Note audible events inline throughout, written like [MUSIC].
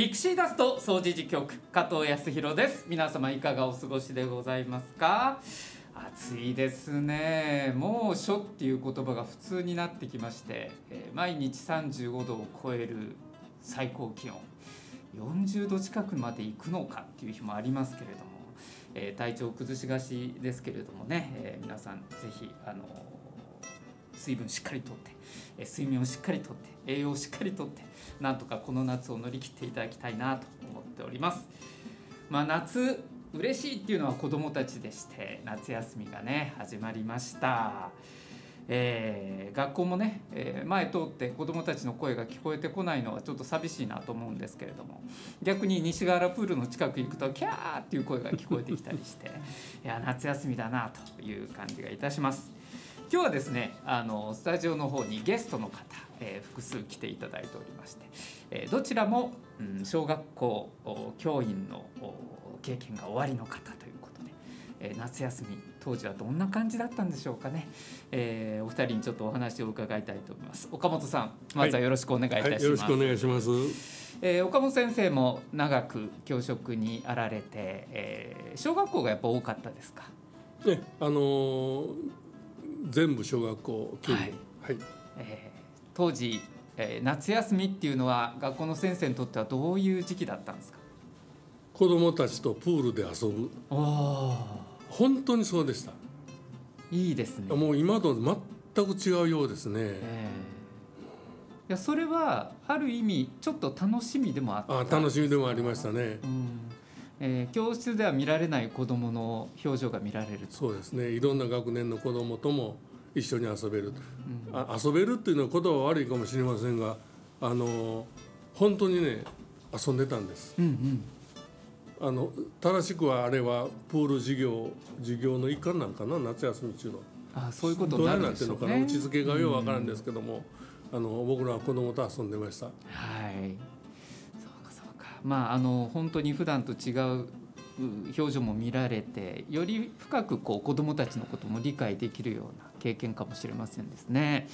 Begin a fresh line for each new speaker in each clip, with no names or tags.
ピクシーダスト総除事局加藤康弘です。皆様いかがお過ごしでございますか？暑いですね。猛暑っていう言葉が普通になってきまして、え毎日35度を超える最高気温40度近くまで行くのかっていう日もありますけれども、え体調崩しがちですけれどもね、え皆さんぜひあの水分しっかりとってえ睡眠をしっかりとって栄養をしっかりとってなんとかこの夏を乗り切っていただきたいなと思っております。まあ、夏嬉しいっていうのは子どもたちでして夏休みがね始まりました。えー学校もね、えー前通って子どもたちの声が聞こえてこないのはちょっと寂しいなと思うんですけれども逆に西ヶ原プールの近く行くとキャーっていう声が聞こえてきたりして [LAUGHS] いや夏休みだなという感じがいたします。今日はですねあのスタジオの方にゲストの方、えー複数来ていただいておりまして、えーどちらも、うん、小学校お教員のお経験が終わりの方ということで、えー夏休み当時はどんな感じだったんでしょうかね、えーお二人にちょっとお話を伺いたいと思います。岡本さんまずはよろしくお願いいたします、
はい、よろしくお願いします。
えー岡本先生も長く教職にあられて、えー小学校がやっぱ多かったですか？
ね、あのー全部小学校教
はい。
員、はい、
えー当時、えー夏休みっていうのは学校の先生にとってはどういう時期だったんですか？
子供たちとプールで遊ぶ、本当にそうでした。
いいですね、
もう今と全く違うようですね。
えー。いやそれはある意味ちょっと楽しみでもあった。
あ、楽しみでもありましたね。
う。んえー教室では見られない子どもの表情が見られると、
そうですね。いろんな学年の子供とも一緒に遊べる。
うん
あ、遊べるっていうのは言葉は悪いかもしれませんが、あのー本当にね遊んでたんです。
うんうん
あの正しくはあれはプール授業授業の一環なんかな夏休み中の。
あそういうこと
どう
になる
なってるのかな、
んでしょうね
位置づけがようわからんですけども、あの僕らは子供と遊んでました。
はいまああの本当に普段と違うう表情も見られてより深くこう子どもたちのことも理解できるような経験かもしれませんですね。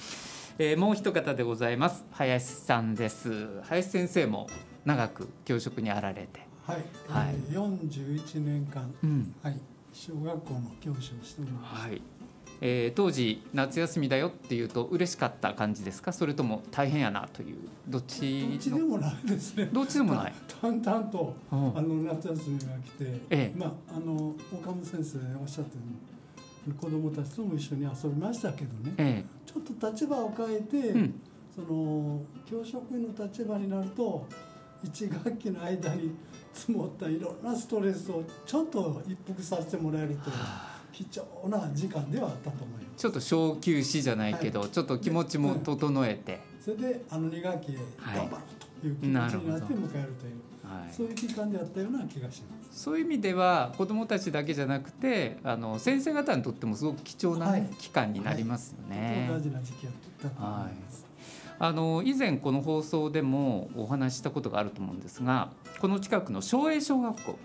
えーもう一方でございます。林さんです林先生も長く教職にあられて、
はい、
はい。
えー、41年間、
うん。
はい、小学校の教師をしております。
はいえー当時夏休みだよっていうと嬉しかった感じですか？それとも大変やなという。どっち
どっちで
の
もない。ですね。
どっちでもない。
淡々と、
うん
あの夏休みが来て、
ええ。
まああの岡本先生おっしゃったように、子供たちとも一緒に遊びましたけどね。
え
ちょっと立場を変えて、
えうん。
その教職員の立場になると、一学期の間に積もったいろんなストレスをちょっと一服させてもらえるという貴重な時間ではあったと思います。
ちょっと小休止じゃないけど、ちょっと気持ちも整えて、
それであの2学期頑張ろうという気持ちになって迎えるという、
はい
そういう期間であったような気がします。
そういう意味では子どもたちだけじゃなくてあの先生方にとってもすごく貴重なね、
はい
期間になりますよね。
大事な時期だったと思います。
あの以前この放送でもお話ししたことがあると思うんですがこの近くの松栄小学校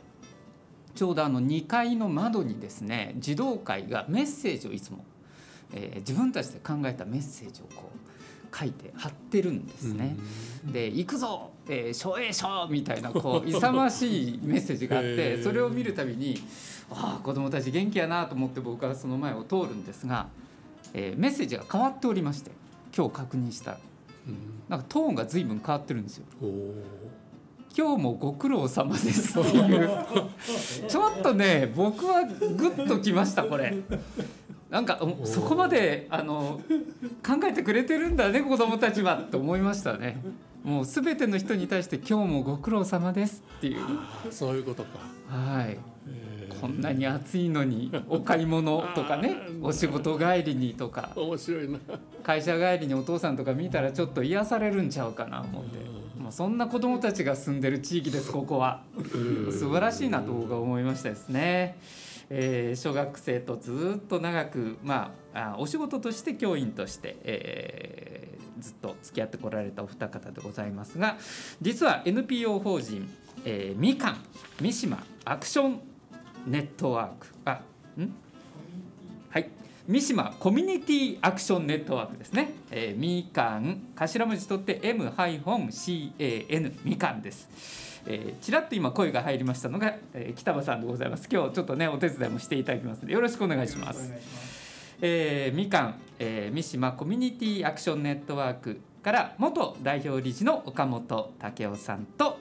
ちょうどあの2階の窓にですね児童会がメッセージをいつも、えー自分たちで考えたメッセージをこう書いて貼ってるんですね。で「行くぞ、えー、松栄賞!」みたいなこう勇ましいメッセージがあってそれを見るたびにああ子供たち元気やなと思って僕はその前を通るんですが、えーメッセージが変わっておりまして今日確認したら
うん
なんかトーンが随分変わってるんですよ。今日もご苦労様ですっていうちょっとね僕はグッときましたこれ。なんかおそこまであの考えてくれてるんだね子供たちはって思いましたね。もうすべての人に対して今日もご苦労様ですっていう。
そういうことか。
はい。
えー
こんなに暑いのにお買い物とかね [LAUGHS] お仕事帰りにとか
面白いな。
会社帰りにお父さんとか見たらちょっと癒されるんちゃうかな思ってそんな子供たちが住んでる地域ですここは。素晴らしいなと僕は思いましたですね。えー小学生とずっと長く、まあ、あお仕事として教員として、えーずっと付き合ってこられたお二方でございますが実は NPO 法人、えーみかん三島アクションネットワーク。あん？はい三島コミュニティアクションネットワークですね、えー、みかん。頭文字取って M-CAN みかんです、えー、ちらっと今声が入りましたのが、えー、北場さんでございます。今日ちょっとねお手伝いもしていただきますのでよろしくお願いします。えー、みかん、えー、三島コミュニティアクションネットワークから元代表理事の岡本武雄さんと、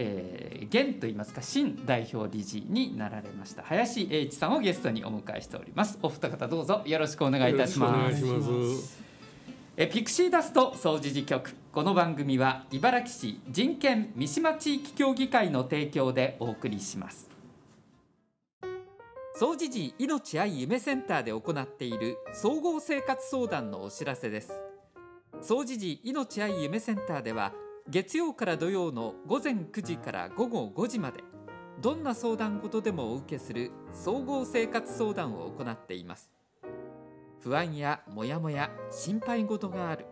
えー、現といいますか新代表理事になられました林英一さんをゲストにお迎えしております。お二方どうぞよろしくお願いいたします。えピクシーダスト総除事局この番組は茨城市人権三島地域協議会の提供でお送りします。総除寺命愛夢センターで行っている総合生活相談のお知らせです。総除寺命愛夢センターでは月曜から土曜の午前9時から午後5時までどんな相談事でもお受けする総合生活相談を行っています。不安やモヤモヤ心配事がある。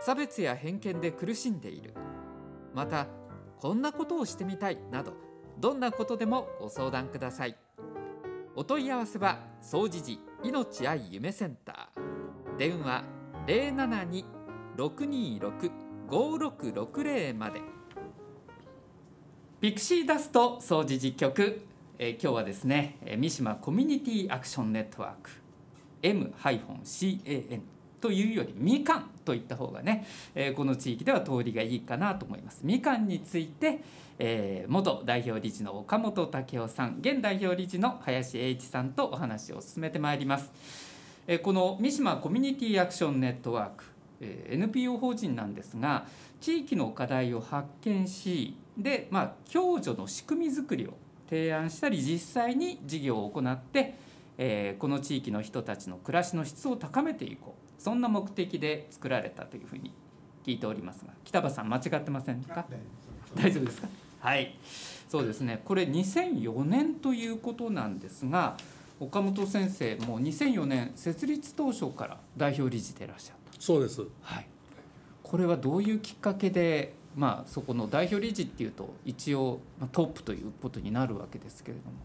差別や偏見で苦しんでいる。またこんなことをしてみたいなどどんなことでもご相談ください。お問い合わせは総除寺命愛夢センター。電話072-626 5660まで。ピクシーダスト総除事局、えー、今日はですね三島コミュニティアクションネットワーク。M-CAN というよりみかんといった方がね、えー、この地域では通りがいいかなと思います。みかんについて、えー、元代表理事の岡本武雄さん現代表理事の林英一さんとお話を進めてまいります、えー、この三島コミュニティアクションネットワーク、えー、NPO 法人なんですが地域の課題を発見しで、まあ、共助の仕組みづくりを提案したり実際に事業を行ってえー、この地域の人たちの暮らしの質を高めていこう。そんな目的で作られたというふうに聞いておりますが北場さん間違ってませんか？大丈夫です。か？はい。そうですね。これ2004年ということなんですが岡本先生もう2004年設立当初から代表理事でいらっしゃった
そうです、
はい、これはどういうきっかけでまあそこの代表理事っていうと一応トップということになるわけですけれども。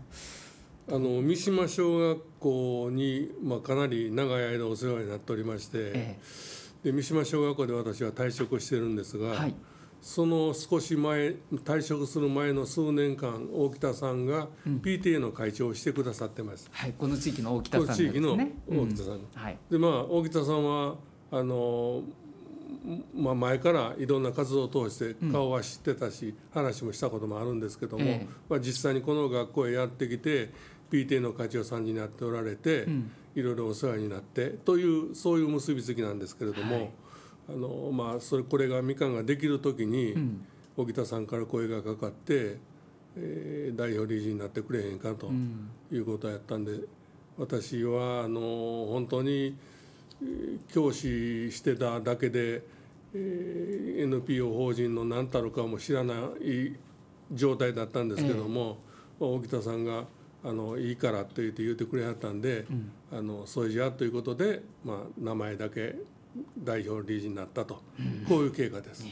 あの三島小学校に、まあ、かなり長い間お世話になっておりまして、ええ、で三島小学校で私は退職してるんですが、はい、その少し前退職する前の数年間大北さんが PTA の会長をしてくださってます、
うん、はい、この地域の大北さん、ね、
地域の大北さん、うん。はい、でまあ大北さんはあのまあ、前からいろんな活動を通して顔は知ってたし、うん、話もしたこともあるんですけども、えまあ、実際にこの学校へやってきて PTA の会長さんになっておられて、うん、いろいろお世話になってというそういう結びつきなんですけれども、はい、あのまあ、それこれがみかんができる時に、うん、沖田さんから声がかかって、えー、代表理事になってくれへんかということをやったんで、私はあの本当に教師してただけで、えー、NPO 法人の何たるかも知らない状態だったんですけども、えー、沖田さんが「あのいいからって言って言ってくれはったんで、うん、あのそれじゃということで、まあ、名前だけ代表理事になったと、うん、こういう経過です。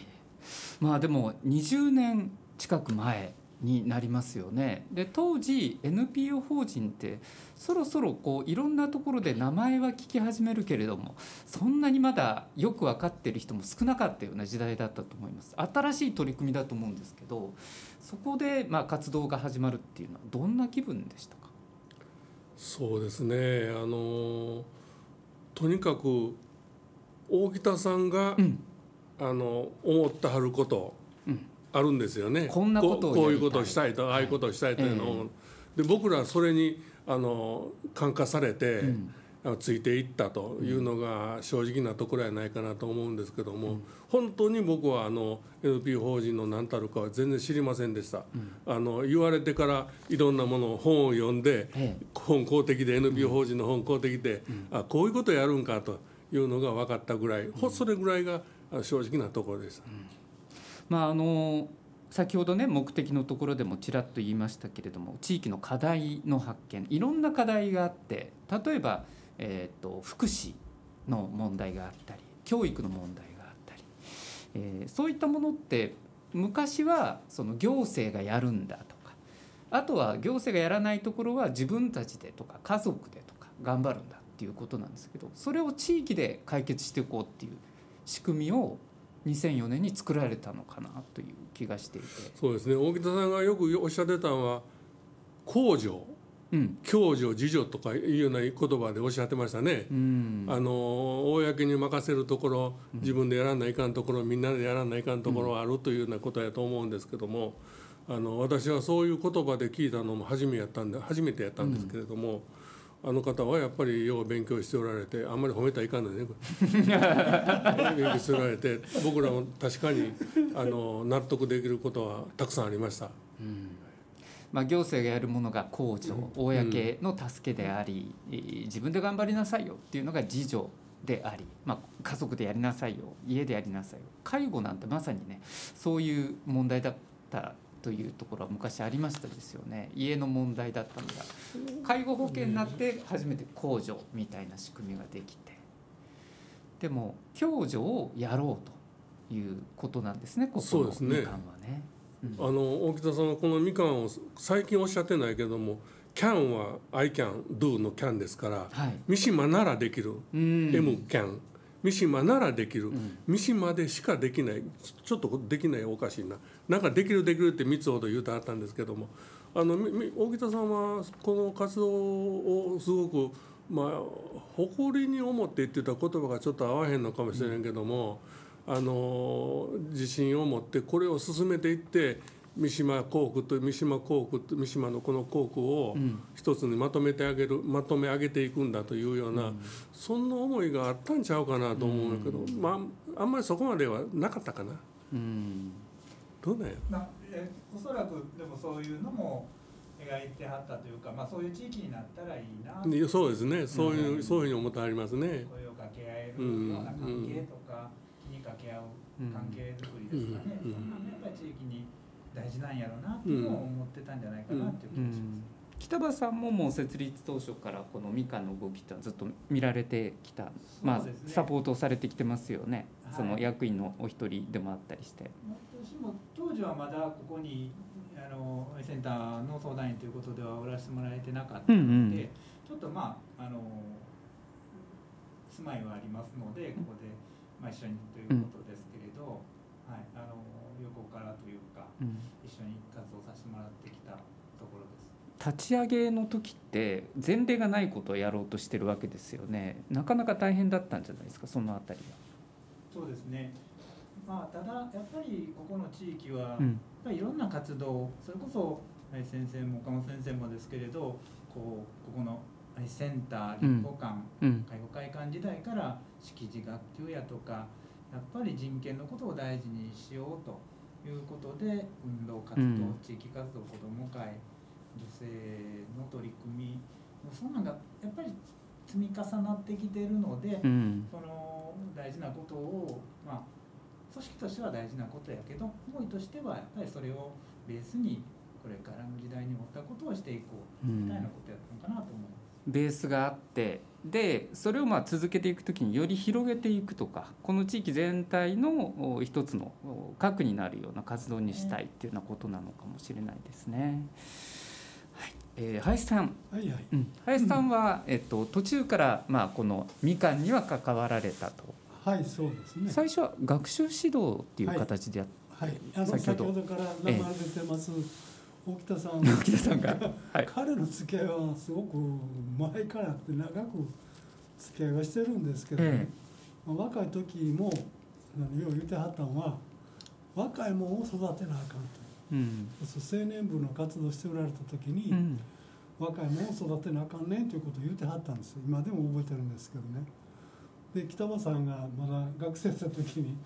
まあでも20年近く前になりますよね。で当時 NPO 法人ってそろそろこういろんなところで名前は聞き始めるけれどもそんなにまだよく分かってる人も少なかったような時代だったと思います。新しい取り組みだと思うんですけどそこでまあ活動が始まるっていうのはどんな気分でしたか？
そうですね。あのとにかく大北さんが、うん、あの思ってはることあるんですよね。
こんなこと
こういうことをしたいと、ああいうことをしたいというのを、えー、で僕らはそれにあの感化されて、うん、ついていったというのが正直なところやないかなと思うんですけども、うん、本当に僕はあの NPO 法人の何たるかは全然知りませんでした、うん、あの言われてからいろんなものを本を読んで、ええ、本公的で NPO 法人の本公的で、うん、あこういうことやるんかというのが分かったぐらい、うん、それぐらいが正直なところでした。
まああの先ほどね目的のところでもちらっと言いましたけれども地域の課題の発見いろんな課題があって例えば、えーと、福祉の問題があったり教育の問題があったり、えー、そういったものって昔はその行政がやるんだとかあとは行政がやらないところは自分たちでとか家族でとか頑張るんだっっていうことなんですけどそれを地域で解決していこうっていう仕組みを2004年に作られたのかなという気がしていて。
そうですね。大北さんがよくおっしゃってたのは公助、うん、共助自助とかいうような言葉でおっしゃってましたね。うん、あの公に任せるところ自分でやらないかんところみんなでやらないかんところあるというようなことやと思うんですけどもあの私はそういう言葉で聞いたのも初めやったんで初めてやったんですけれども。あの方はやっぱりよう勉強しておられてあんまり褒めたらいかんのね。勉強しておられて僕らも確かにあの納得できることはたくさんありました。うん。
まあ、行政がやるものが公助公の助けであり、自分で頑張りなさいよっていうのが自助であり、まあ、家族でやりなさいよ家でやりなさいよ介護なんてまさにねそういう問題だったというところは昔ありましたですよね。家の問題だったのが。介護保険になって初めて控除みたいな仕組みができて。でも共助をやろうということなんですねここのみかんはね。
うん、あの大北さんはこのみかんを最近おっしゃってないけども can は I can do の can ですから、はい、三島ならできる M can 三島ならできる、うん、三島でしかできないちょっとできないおかしいななんかできるできるって3つほど言うてあったんですけどもあの大北さんはこの活動をすごくまあ誇りに思って言ってた言葉がちょっと合わへんのかもしれんけども、うん、あの自信を持ってこれを進めていって三島航空と三島航空と三島のこの航空を一つにまとめてあげるまとめ上げていくんだというような、うん、そんな思いがあったんちゃうかなと思うんだけど、うん、まああんまりそこまではなかったかな。うん、どうなんや？な
えおそらくでもそういうのも描いてはったというか、まあ、そういう地域になったらいいな。
そうですね。そういう、うん、そういうふうに思ってありますね。
声を掛け合えるような関係とか、気に掛け合う関係づくりですかね、そんなやっぱり地域に大事なんやろうなっていうのを思ってたんじゃないかなっていう気がします。
北場さんももう設立当初からこのみかんの動きってずっと見られてきた、まあ、サポートされてきてますよね、はい、その役員のお一人でもあったりして。
私も当時はまだここにあのセンターの相談員ということではおらせてもらえてなかったので、うんうん、ちょっとまああの住まいはありますのでここで、まあ、一緒にということですけれど、うん、はい、あの横からというか、うん、一緒に活動させてもらってきたところです。
立ち上げの時って前例がないことをやろうとしてるわけですよね。なかなか大変だったんじゃないですかそのあたりは。
そうですね。まあ、ただやっぱりここの地域は、やっぱりいろんな活動それこそ先生も岡本先生もですけれどこうここのセンター立法館、うん、介護会館時代から識字学級やとかやっぱり人権のことを大事にしようということで運動活動、うん、地域活動子ども会女性の取り組みそんなんがやっぱり積み重なってきてるので、うん、その大事なことを、まあ、組織としては大事なことやけど思いとしてはやっぱりそれをベースにこれからの時代に持ったことをしていこうみたいなことやったのかなと思います。
うん、ベースがあってでそれをまあ続けていく時により広げていくとかこの地域全体の一つの核になるような活動にしたいっていうようなことなのかもしれないですね。はいえー、林さん、はいはい。うん、林さんは、えっと、途中から、まあ、このみかんには関わられたと。
はいそうですね。
最初は学習指導っていう形でやっ
はい、あの先ほど。から名前出てます、大北さん。[LAUGHS]
大北さんが、
はい、彼の付き合いはすごく前からって長く付き合いはしてるんですけど、ね、まあ、若い時も何を言ってはったのは若いもんを育てなあかんと、うん、青年部の活動しておられた時に、うん、若いもんを育てなあかんねんということを言ってはったんです今でも覚えてるんですけどね。で北場さんがまだ学生だった時に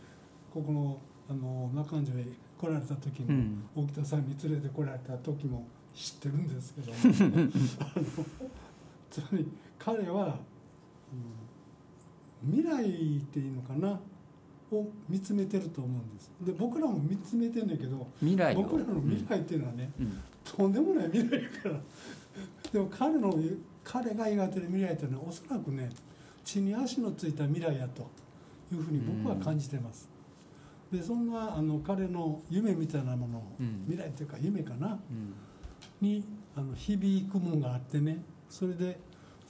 ここのあの中条へ来られた時に、うん、大北さんに連れてこられた時も知ってるんですけど [LAUGHS] あのつまり彼は、うん、未来っていうのかなを見つめてると思うんです。で僕らも見つめてんねんけど
未来
僕らの未来っていうのはね、うん、とんでもない未来やから。[LAUGHS] でも彼の彼が描いてる未来っていうのはおそらくね地に足のついた未来やというふうに僕は感じてます。でそんなあの彼の夢みたいなものを、うん、未来というか夢かな、うん、にあの響くものがあってねそれで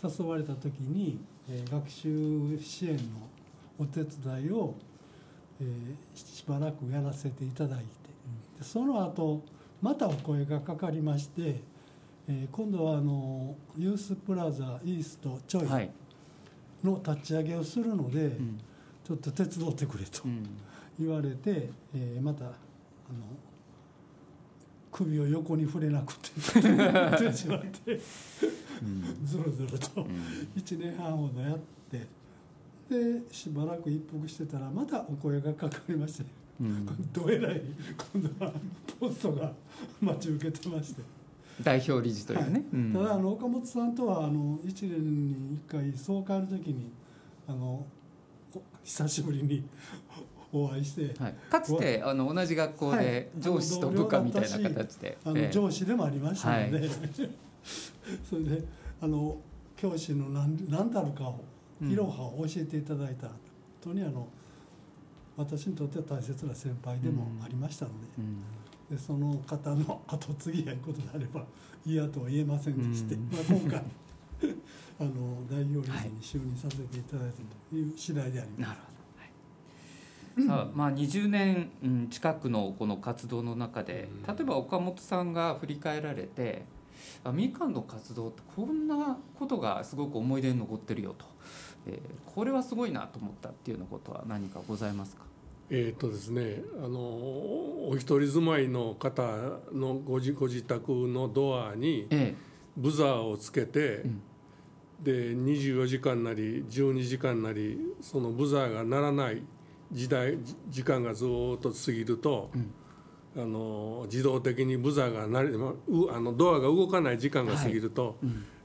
誘われた時に、えー、学習支援のお手伝いを、えー、しばらくやらせていただいて、うん、その後またお声がかかりまして、えー、今度はあのユースプラザイーストちょいの立ち上げをするので、はい、ちょっと手伝ってくれと言われて、えー、またあの首を横に触れなくて [LAUGHS] ってしまって、ずるずると1年半ほどやってでしばらく一服してたらまたお声がかかりまして、うん、どえらい今度はポストが待ち受けてまして。
代表理事というね、
はい。うん、ただあの岡本さんとはあの1年に1回総会の時にあの久しぶりに [LAUGHS] お会いして、
はい、かつてあの同じ学校で上司と部下みたいな形で、
あの上司でもありましたので、はい、[LAUGHS] それであの教師の何何たるかをいろはを教えていただいた、うん、本当にあの私にとっては大切な先輩でもありましたのでうん、でその方の後継ぎやいうことであれば [LAUGHS] 嫌とは言えませんでして、うん、まあ、今回 [LAUGHS] あの代表理事に就任させていただいたという次第であります。はい。
さあまあ、20年近くのこの活動の中で例えば岡本さんが振り返られてみかんの活動ってこんなことがすごく思い出に残ってるよと、えー、これはすごいなと思ったっていうようなことは何かございますか？
えっとですねあのお一人住まいの方のご自ご自宅のドアにブザーをつけて、ええうん。で24時間なり12時間なりそのブザーが鳴らない時代時間がずっと過ぎると、うん、あの自動的にブザーがなりあのドアが動かない時間が過ぎると、は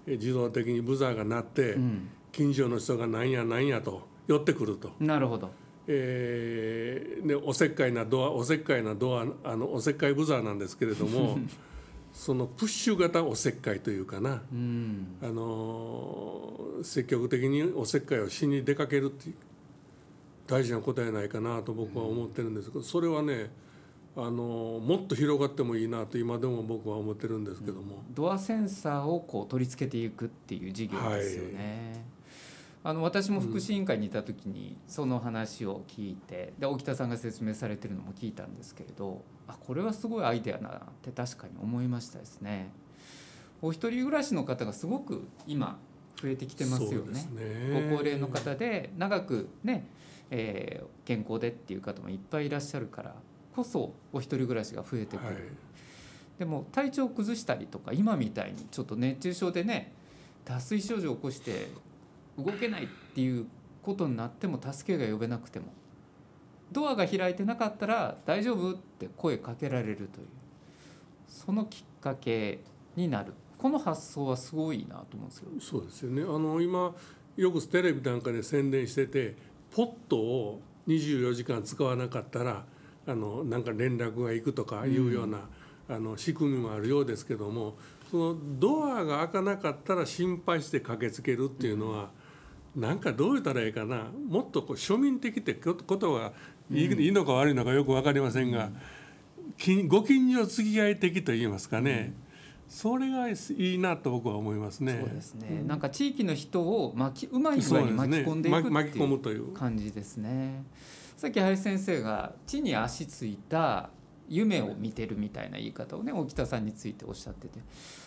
い。うん、自動的にブザーが鳴って、うん、近所の人がなんやなんやと寄ってくると。
なるほど。
えー、でおせっかいなドアおせっかいなドアあのおせっかいブザーなんですけれども [LAUGHS] そのプッシュ型おせっかいというかな、うん、あの積極的におせっかいをしに出かけるっていう大事なことやないかなと僕は思ってるんですけどそれはねあのもっと広がってもいいなと今でも僕は思ってるんですけども、
ドアセンサーをこう取り付けていくっていう事業ですよね、はい、あの私も福祉委員会にいた時にその話を聞いてで沖田さんが説明されてるのも聞いたんですけれどあこれはすごいアイデアなって確かに思いましたですね。お一人暮らしの方がすごく今増えてきてますよね、ね、ご高齢の方で長くねえー、健康でっていう方もいっぱいいらっしゃるからこそお一人暮らしが増えてくる、はい、でも体調を崩したりとか今みたいにちょっと熱中症でね脱水症状を起こして動けないっていうことになっても助けが呼べなくてもドアが開いてなかったら「大丈夫?」って声かけられるというそのきっかけになるこの発想はすごいなと思うんですよ。
そうですよねあの今よくテレビなんかで宣伝しててポットを24時間使わなかったらあのなんか連絡が行くとかいうような、うん、あの仕組みもあるようですけどもそのドアが開かなかったら心配して駆けつけるっていうのは、うん、なんかどう言ったらいいかなもっとこう庶民的ってことがいい,、いいのか悪いのかよく分かりませんが、うん、ご近所付き合い的といいますかね、うん。それがいいなと僕は思いますね。
そうですね。なんか地域の人を巻きうまい具合に巻き込んでいくっていう。感じですね。さっき林先生が地に足ついた夢を見てるみたいな言い方をね沖田さんについておっしゃってて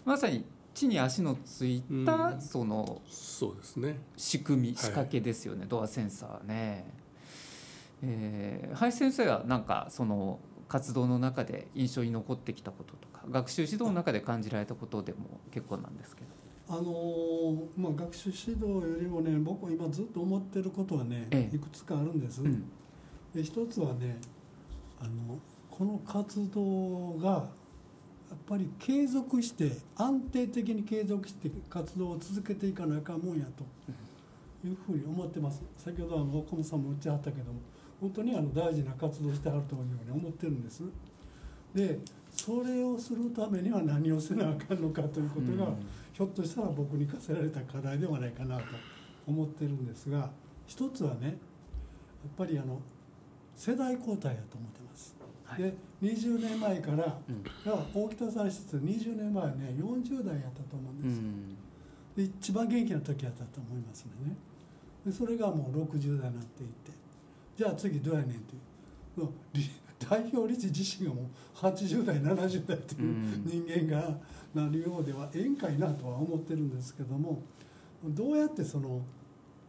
まさに地に足のついたその
そうですね
仕組み仕掛けですよね、ドアセンサーね。えー、林先生はなんかその活動の中で印象に残ってきたこととか学習指導の中で感じられたことでも結構なんですけど。
あのまあ、学習指導よりもね僕今ずっと思ってることはね、ええ、いくつかあるんです。うん、で一つはねあのこの活動がやっぱり継続して安定的に継続して活動を続けていかなあかんもんやというふうに思ってます。先ほどあの岡本さんも言ってはったけども本当にあの大事な活動してはるというふうに思ってるんです。でそれをするためには何をせなあかんのかということが、うん、ひょっとしたら僕に課せられた課題ではないかなと思ってるんですが一つはねやっぱりあの世代交代やと思ってます。はい、で20年前から、うん、大北さん施設20年前ね40代やったと思うんです。一番元気な時やったと思いますね。でそれがもう60代になっていってじゃあ次どうやねんっていう。[LAUGHS] 代表理事自身がもう80代70代という人間がなるようではええんかいなとは思ってるんですけどもどうやってその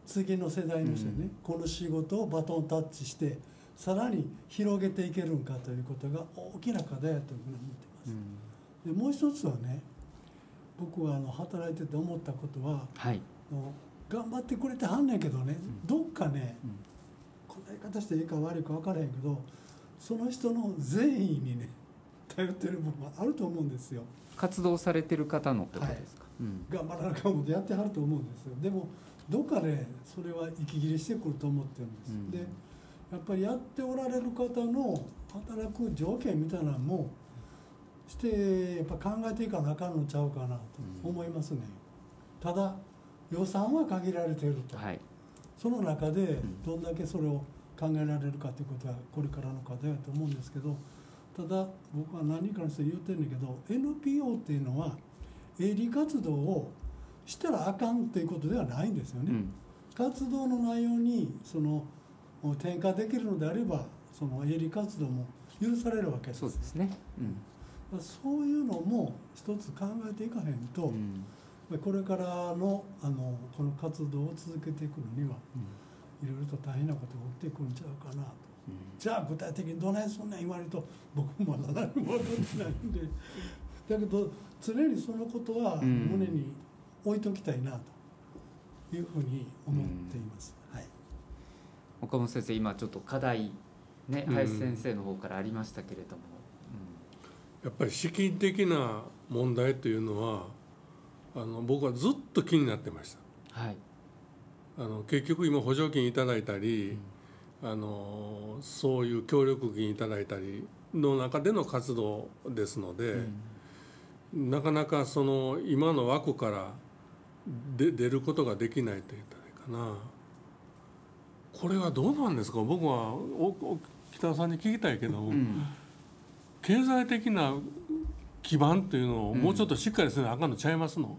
次の世代の人にね、この仕事をバトンタッチしてさらに広げていけるんかということが大きな課題やというふうに思ってます。でもう一つはね僕はあの働いてて思ったことは、はい、頑張ってくれてはんねんけどね、どっかね、この言い方していいか悪いか分からへんけどその人の善意にね [LAUGHS] 頼ってる部分はあると思うんですよ。
活動されてる方のってことですか、
はい。うん、頑張らなかもやってはると思うんですよ。でもどっかでそれは息切れしてくると思ってるんです、うん、でやっぱりやっておられる方の働く条件みたいなのもしてやっぱ考えていかなあかんのちゃうかなと思いますね、ただ予算は限られていると、はい、その中でどんだけそれを考えられるかということはこれからの課題だと思うんですけどただ僕は何かにして言ってるんだけど NPO っていうのは営利活動をしたらあかんっていうことではないんですよね。うん、活動の内容にその転嫁できるのであればその営利活動も許されるわけです。
そうですね、
うん、そういうのも一つ考えていかへんと、うん、これからのあのこの活動を続けていくのには、いろいろと大変なことが起きてくるんちゃうかなと。じゃあ具体的にどないすんねん言われると僕もまだ何も分かってないんで。だけど常にそのことは胸に置いておきたいなというふうに思っています。はい、
岡本先生今ちょっと課題ね林先生の方からありましたけれども、
やっぱり資金的な問題というのはあの僕はずっと気になってました。はい、あの結局今補助金いただいたり、うん、あのそういう協力金いただいたりの中での活動ですので、うん、なかなかその今の枠からで出ることができないと言ったらいいかなこれはどうなんですか？僕はお北田さんに聞きたいけど、うん、経済的な基盤というのをもうちょっとしっかりせなあかんのちゃいますの、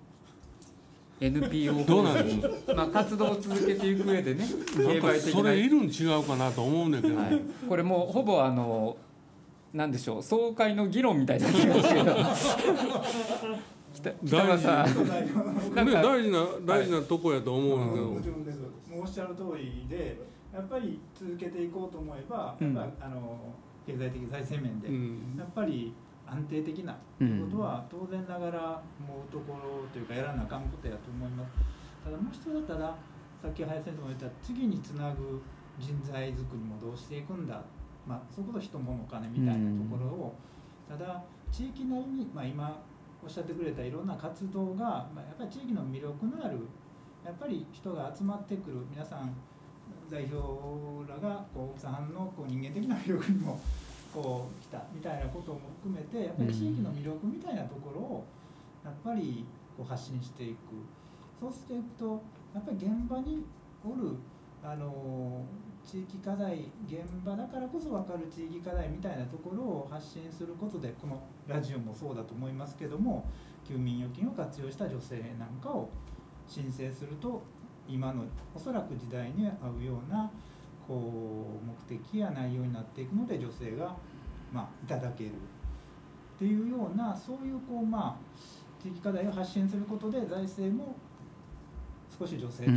NPO
どうなんです？
まあ活動を続けていく上でね
なんかそれいるん違うかなと思うんだけど、はい、
これもうほぼあのなんでしょう総会の議論みたいになってますけど
大事。大事な大事なとこやと思うけど、もちろん
です。もうおっしゃる通りでやっぱり続けていこうと思えば、やっぱあの経済的財政面で、やっぱり安定的なことは当然ながら思うところというかやらなあかんことやと思います。ただもう一つだったらさっき林先生も言った次につなぐ人材づくりもどうしていくんだ。まあそこそ人物お金みたいなところを、ただ地域なりに、まあ、今おっしゃってくれたいろんな活動が、まあ、やっぱり地域の魅力のあるやっぱり人が集まってくる皆さん代表らがこうさんのこう人間的な魅力にもこう来たみたいなことも含めてやっぱり地域の魅力みたいなところをやっぱりこう発信していく。そうしていくとやっぱり現場におるあの地域課題現場だからこそ分かる地域課題みたいなところを発信することでこのラジオもそうだと思いますけども休眠預金を活用した女性なんかを申請すると今のおそらく時代に合うようなこう目的や内容になっていくので女性が、まあ、いただけるっていうようなそういうこう、まあ、地域課題を発信することで財政も少し女性とか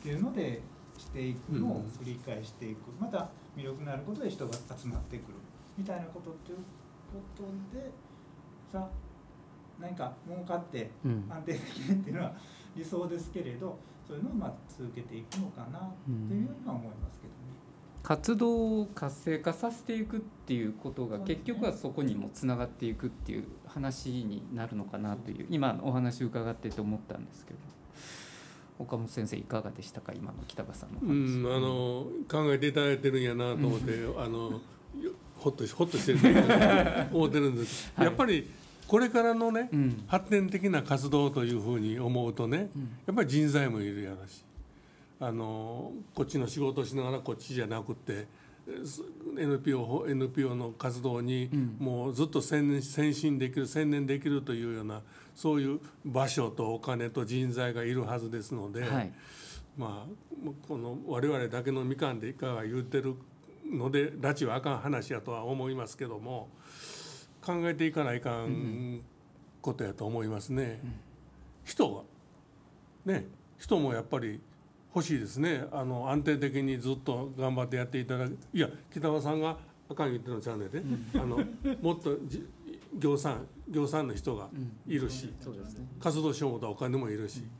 っていうのでしていくのを繰り返していく、また魅力のあることで人が集まってくる。みたいなことっていうことでさ何か儲かって安定できるっていうのは理想ですけれどそういうのをまあ続けていくのかなっていうようには思いますけどね。
活動を活性化させていくっていうことが結局はそこにもつながっていくっていう話になるのかなという今のお話伺ってて思ったんですけど。岡本先生いかがでしたか？今の北川さんの
話、うん、あの考えていただいてるんやなと思って、あのほっとほっとしてる [LAUGHS] 思ってるんです、はい、やっぱりこれからのね、うん、発展的な活動というふうに思うとね、うん、やっぱり人材もいるやろし。あのこっちの仕事をしながらこっちじゃなくて NPO, NPO の活動にもうずっと先進できる専念できるというようなそういう場所とお金と人材がいるはずですので、はい、まあこの我々だけのみかんでいかが言うてるので拉致はあかん話やとは思いますけども考えていかないかんことやと思いますね。人がね人もやっぱり欲しいですね。あの安定的にずっと頑張ってやっていただくいや北川さんがあかん言ってのちゃうねで、うん、あの [LAUGHS] もっと業産業産の人がいるし、うん。ね、活動しようとお金もいるし、うん、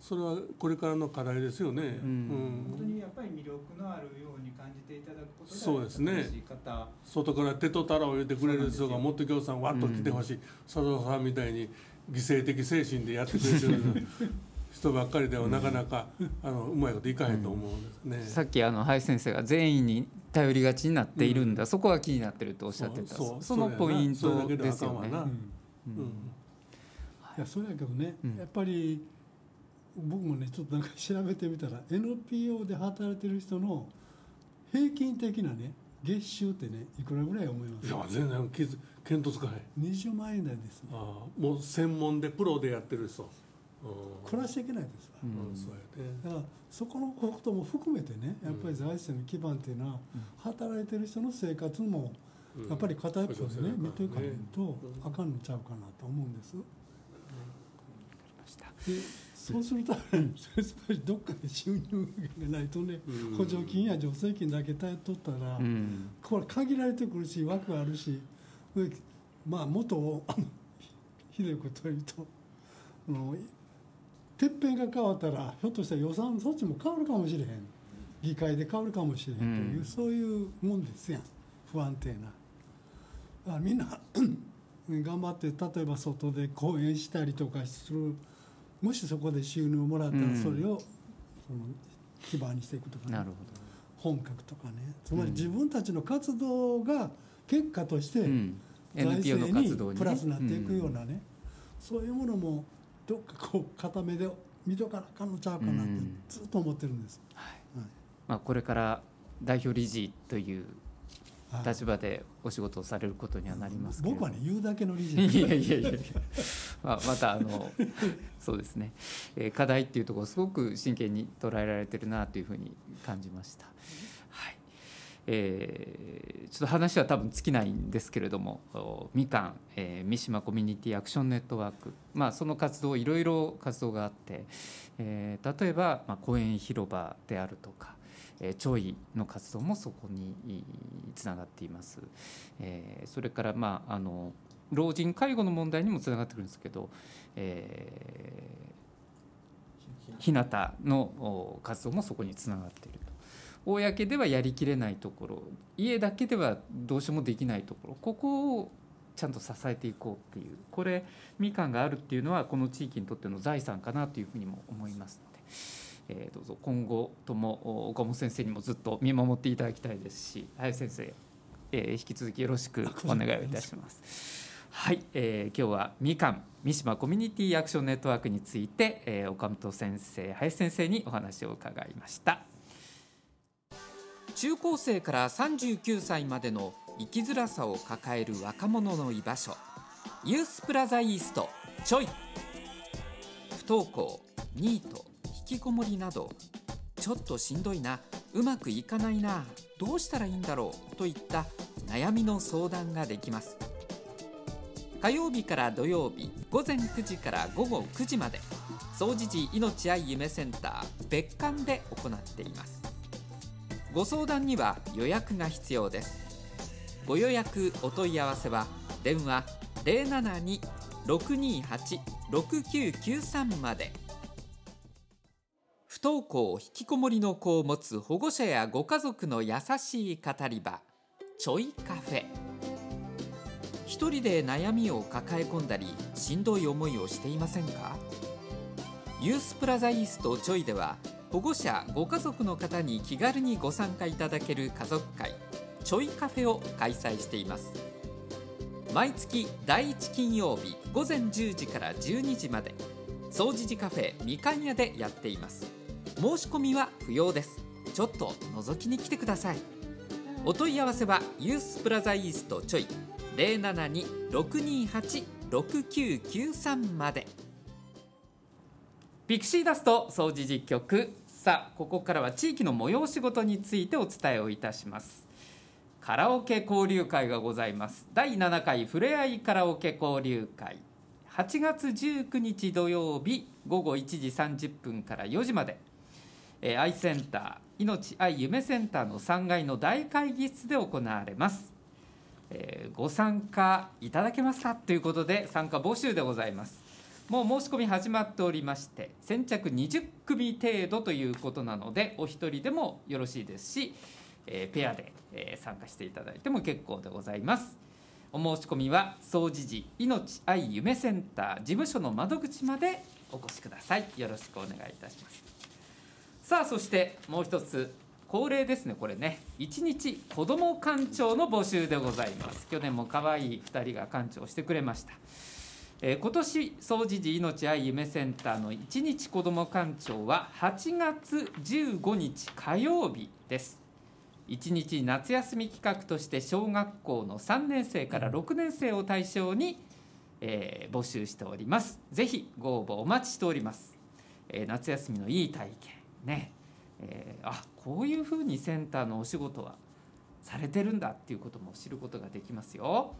それはこれからの課題ですよね、
本当にやっぱり魅力のあるように感じていただくことが
そうですね。外から手とたらを入れてくれる人がもっと業産わっと来てほしい、佐藤さんみたいに犠牲的精神でやってくれてる [LAUGHS] 人ばっかりではなかなか、あのうまいこといかへんと思うんですね。
うん、さっきあの林先生が全員に頼りがちになっているんだ、うん、そこは気になってるとおっしゃってた。そのポイントですよね。
いやそれやけどね、やっぱり僕もねちょっとなんか調べてみたら NPO で働いてる人の平均的なね月収ってねいくらぐらい思います
いや全然見当つかへ
ん。20万円台です、ね、
ああもう専門でプロでやってる人
暮らしていけないですわ、うん。そうやね、だからそこのことも含めてねやっぱり財政の基盤っていうのは、働いてる人の生活もやっぱり片一方でね、見ていかないとあかんのちゃうかなと思うんです。でそうするとやっぱりどっかで収入がないとね、補助金や助成金だけ頼っとったら、これ限られてくるし枠あるしまあ元あのひどいこと言うとあのてっぺんが変わったらひょっとしたら予算措置も変わるかもしれへん。議会で変わるかもしれへんという、うん、そういうもんですやん。不安定な。あみんな [CLEARS THROAT] 頑張って例えば外で講演したりとかする。もしそこで収入をもらったらそれをその基盤にしていくとか、ね、
なるほど。
本格とかね。つまり自分たちの活動が結果として財政にプラスになっていくようなね、そういうものもどっかこう固めで見とかなあかんのちゃうかなってずっと思ってるんです。はい。
まあ、これから代表理事という立場でお仕事をされることにはなります
僕はね言うだけの理事 [LAUGHS]
いやいやいや。まあ、またあのそうですね、えー、課題っていうところすごく真剣に捉えられてるなというふうに感じました。えー、ちょっと話は多分尽きないんですけれどもみかん、えー、三島コミュニティアクションネットワーク、まあ、その活動いろいろ活動があって、えー、例えば、まあ、公園広場であるとか、えー、調理の活動もそこにつながっています。えー、それからまああの老人介護の問題にもつながってくるんですけど、えー、日向の活動もそこにつながっていると。公ではやりきれないところ家だけではどうしようもできないところここをちゃんと支えていこうっていうこれみかんがあるっていうのはこの地域にとっての財産かなというふうにも思いますので、えー、どうぞ今後とも岡本先生にもずっと見守っていただきたいですし林先生、えー、引き続きよろしくお願いをいたします。はい、えー、今日はみかん三島コミュニティアクションネットワークについて、えー、岡本先生林先生にお話を伺いました。中高生から39歳までの生きづらさを抱える若者の居場所。ユースプラザイーストちょい。不登校ニート引きこもりなど。ちょっとしんどいなうまくいかないなどうしたらいいんだろうといった悩みの相談ができます。火曜日から土曜日午前9時から午後9時まで。総持寺命愛夢センター別館で行っています。ご相談には予約が必要です。ご予約お問い合わせは電話072-628-6993まで。不登校引きこもりの子を持つ保護者やご家族の優しい語り場ちょいカフェ。一人で悩みを抱え込んだりしんどい思いをしていませんか？ユースプラザイーストちょいでは保護者ご家族の方に気軽にご参加いただける家族会ちょいカフェを開催しています。毎月第1金曜日午前10時から12時まで総持寺カフェみかん屋でやっています。申し込みは不要です。ちょっと覗きに来てください。お問い合わせはユースプラザイーストちょい072-628-6993まで。ピクシーダスト掃除実局さあここからは地域の催し事についてお伝えをいたします。カラオケ交流会がございます。第7回ふれあいカラオケ交流会。8月19日土曜日午後1時30分から4時まで、えー、アイセンター命愛夢センターの3階の大会議室で行われます、えー、ご参加いただけますか？ということで参加募集でございます。もう申し込み始まっておりまして先着20組程度ということなのでお一人でもよろしいですし、えー、ペアで、えー、参加していただいても結構でございます。お申し込みは総持寺命愛夢センター事務所の窓口までお越しください。よろしくお願いいたします。さあそしてもう一つ恒例ですねこれね。一日子ども館長の募集でございます。去年も可愛い2人が館長してくれました、えー、今年総持寺命愛夢センターの一日子ども館長は8月15日火曜日です。一日夏休み企画として小学校の3年生から6年生を対象に、えー、募集しております。ぜひご応募お待ちしております、えー、夏休みのいい体験ね、えー、あこういうふうにセンターのお仕事はされてるんだっていうことも知ることができますよ、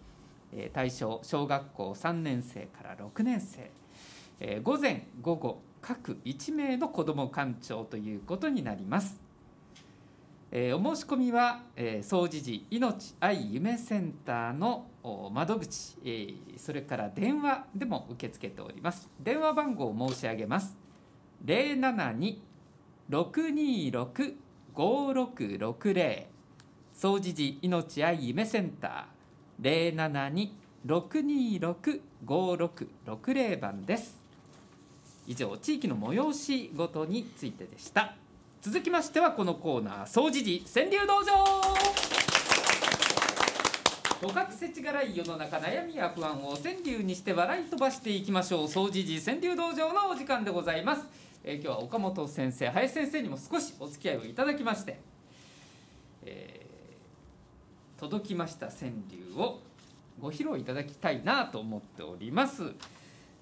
えー、対象小学校3年生から6年生、えー、午前午後各1名の子ども館長ということになります。えー、お申し込みは、えー、総持寺命愛夢センターの窓口、えー、それから電話でも受け付けております。電話番号を申し上げます。072-626-5660総持寺命愛夢センター。072-626-5660番です。以上地域の催しごとについてでした。続きましてはこのコーナー掃除時川柳道場。捕獲せちがらい世の中悩みや不安を川柳にして笑い飛ばしていきましょう。掃除時川柳道場のお時間でございます、えー、今日は岡本先生林先生にも少しお付き合いをいただきまして、えー、届きました川柳をご披露いただきたいなと思っております、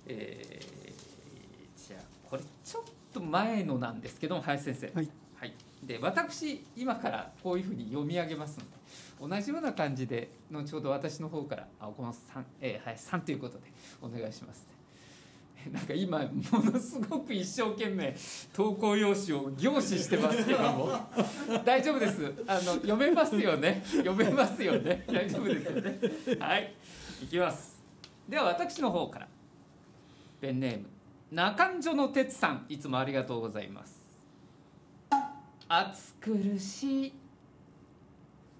えー、じゃあこれちょっとと前のなんですけども林先生、はい、はい、で私今からこういうふうに読み上げますので同じような感じで後ほど私の方から「あ岡本さん、えー、林さん」ということでお願いします、なんか今ものすごく一生懸命投稿用紙を凝視してますけども。[LAUGHS] 大丈夫です。あの読めますよね。読めますよね。大丈夫ですよね。はい。いきます。では私の方から。ペンネーム。中所の哲さん。いつもありがとうございます。暑苦しい。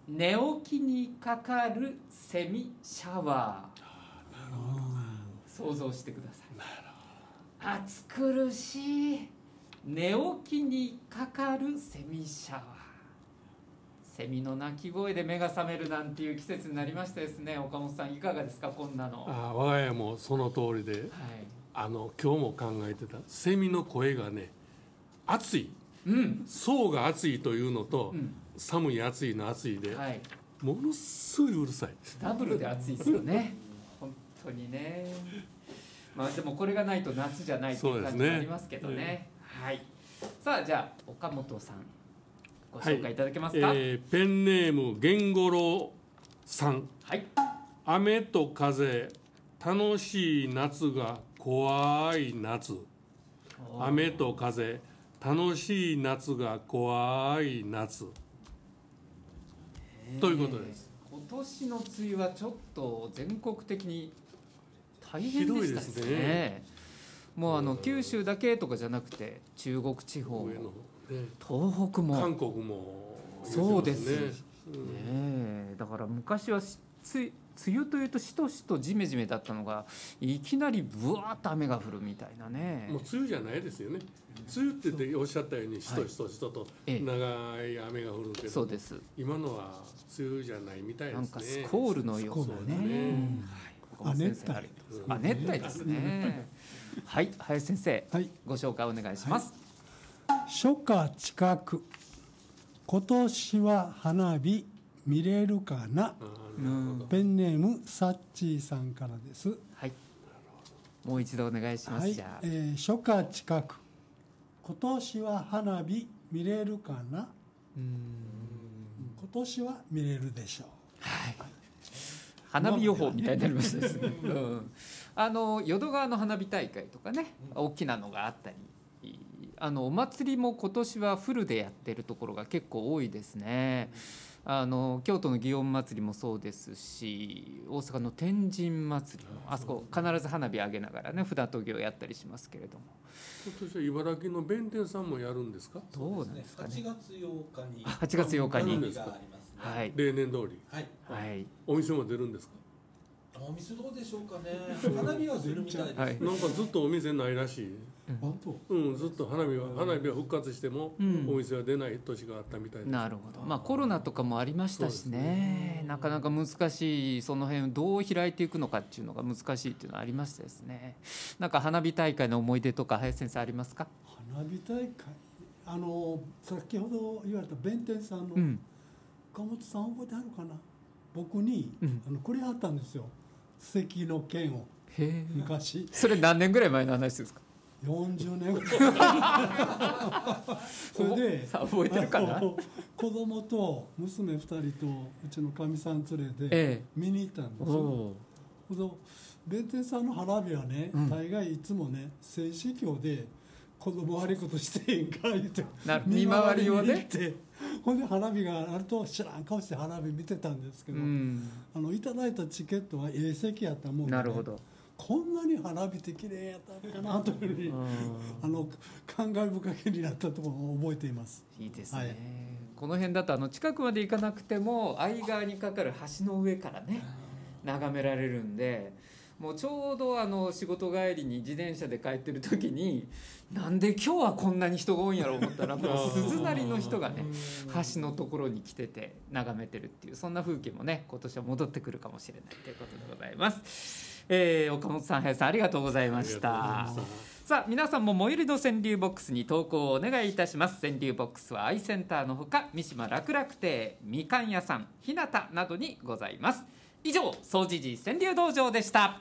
寝起きにかかるセミシャワー。想像してください暑苦しい。寝起きにかかるセミシャワーセミの鳴き声で目が覚めるなんていう季節になりましたですね。岡本さんいかがですかこんなの。
あ我が家もその通りで、はい。あの今日も考えてた。セミの声がね暑い、うん、層が暑いというのと、うん、寒い暑いの暑いで、はい、ものすごいうるさい。
ダブルで暑いですよね。本当にねまあでもこれがないと夏じゃないという感じがありますけどね、ね、はい。さあじゃあ岡本さんご紹介いただけますか、はい、え
ー、ペンネーム源五郎さん。はい。雨と風楽しい夏が怖い夏。雨と風楽しい夏が怖い夏。ということです。
今年の梅雨はちょっと全国的に大変でしたですね。もうあの九州だけとかじゃなくて中国地方東北も。
韓国も
そうですね、ね。だから昔はつ梅雨というとしとしとじめじめだったのがいきなりぶわっと雨が降るみたいなね。
もう梅雨じゃないですよね。梅雨っておっしゃったようにしとしとしとと長い雨が降るけど、
そうです。
今のは梅雨じゃないみたいですね。
なんかスコールのようなね、
あ熱帯。
あ熱帯ですね。はい林先生、はい、ご紹介お願いします、
初夏近く今年は花火見れるかな？ペンネームサッチーさんからです。
はい。もう一度お願いします、はい、
えー、初夏近く今年は花火見れるかな？今年は見れるでしょう。はい
花火予報みたいになりましたですね、うん、あの淀川の花火大会とかね大きなのがあったり。あのお祭りも今年はフルでやってるところが結構多いですね。あの京都の祇園祭もそうですし大阪の天神祭もあそこ必ず花火上げながらね札研ぎをやったりしますけれども。
今年は茨城の弁天さんもやるんですか？
どうなんですかね。
8月8日に。
8月8日に
はい、例年通り。
はい、
はい、お店も出るんですか？
お店どうでしょうかね。花火はするみたいです、はい、
なんかずっとお店ないらしい。うん、ずっと花火は花火は復活しても、お店は出ない年があったみたいです。
なるほど。まあコロナとかもありましたしね、ね、なかなか難しいその辺どう開いていくのかっていうのが難しいっていうのはありましたですね。なんか花火大会の思い出とか林先生ありますか？
花火大会？あの先ほど言われた弁天さんの、うん、岡本さん覚えてあるかな？僕に、うん、あのくれはったんですよ。関の剣を。昔。
それ何年ぐらい前の話ですか
？40年ぐらいそれで
覚えてるかな？[LAUGHS]
子供と娘2人とうちのかみさん連れて見に行ったんですよ、ええ、弁天さんの花火はね、うん、大概いつもね静止教で子供悪いことしてへんか言って
見回りをね
ほんで花火があると知らん顔して花火見てたんですけど、うん、あのいただいたチケットは A 席やったもん
なるほど
こんなに花火って綺麗やったのかなというふうに、あの感慨深げになったところを覚えています。
いいですね。はい、この辺だとあの近くまで行かなくても相川にかかる橋の上からね眺められるんで。もうちょうどあの仕事帰りに自転車で帰ってる時になんで今日はこんなに人が多いんやろう思ったら [LAUGHS] もう鈴なりの人がね橋のところに来てて眺めてるっていうそんな風景もね今年は戻ってくるかもしれないということでございます。えー、岡本さん林さんありがとうございました。さあ皆さんも最寄りの川柳ボックスに投稿をお願いいたします。川柳ボックスはアイセンターのほか三島楽楽亭みかん屋さん日向などにございます以上総持寺川柳道場でした。あ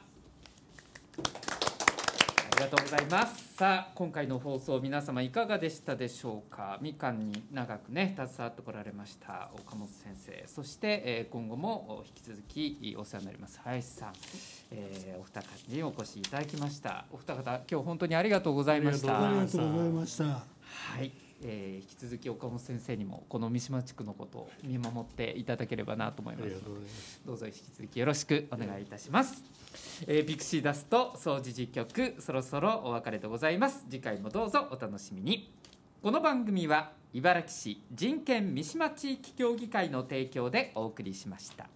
りがとうございます。さあ今回の放送皆様いかがでしたでしょうか？みかんに長くね携わってこられました岡本先生。そして、えー、今後も引き続きお世話になります林さん、えー、お二方にお越しいただきました。お二方今日本当にありがとうございました。
ありがとうございました。
はいえー、引き続き岡本先生にもこの三島地区のことを見守っていただければなと思います。どうぞ引き続きよろしくお願いいたします、えー、ピクシーダスト掃除実局そろそろお別れでございます。次回もどうぞお楽しみに。この番組は茨城市人権三島地域協議会の提供でお送りしました。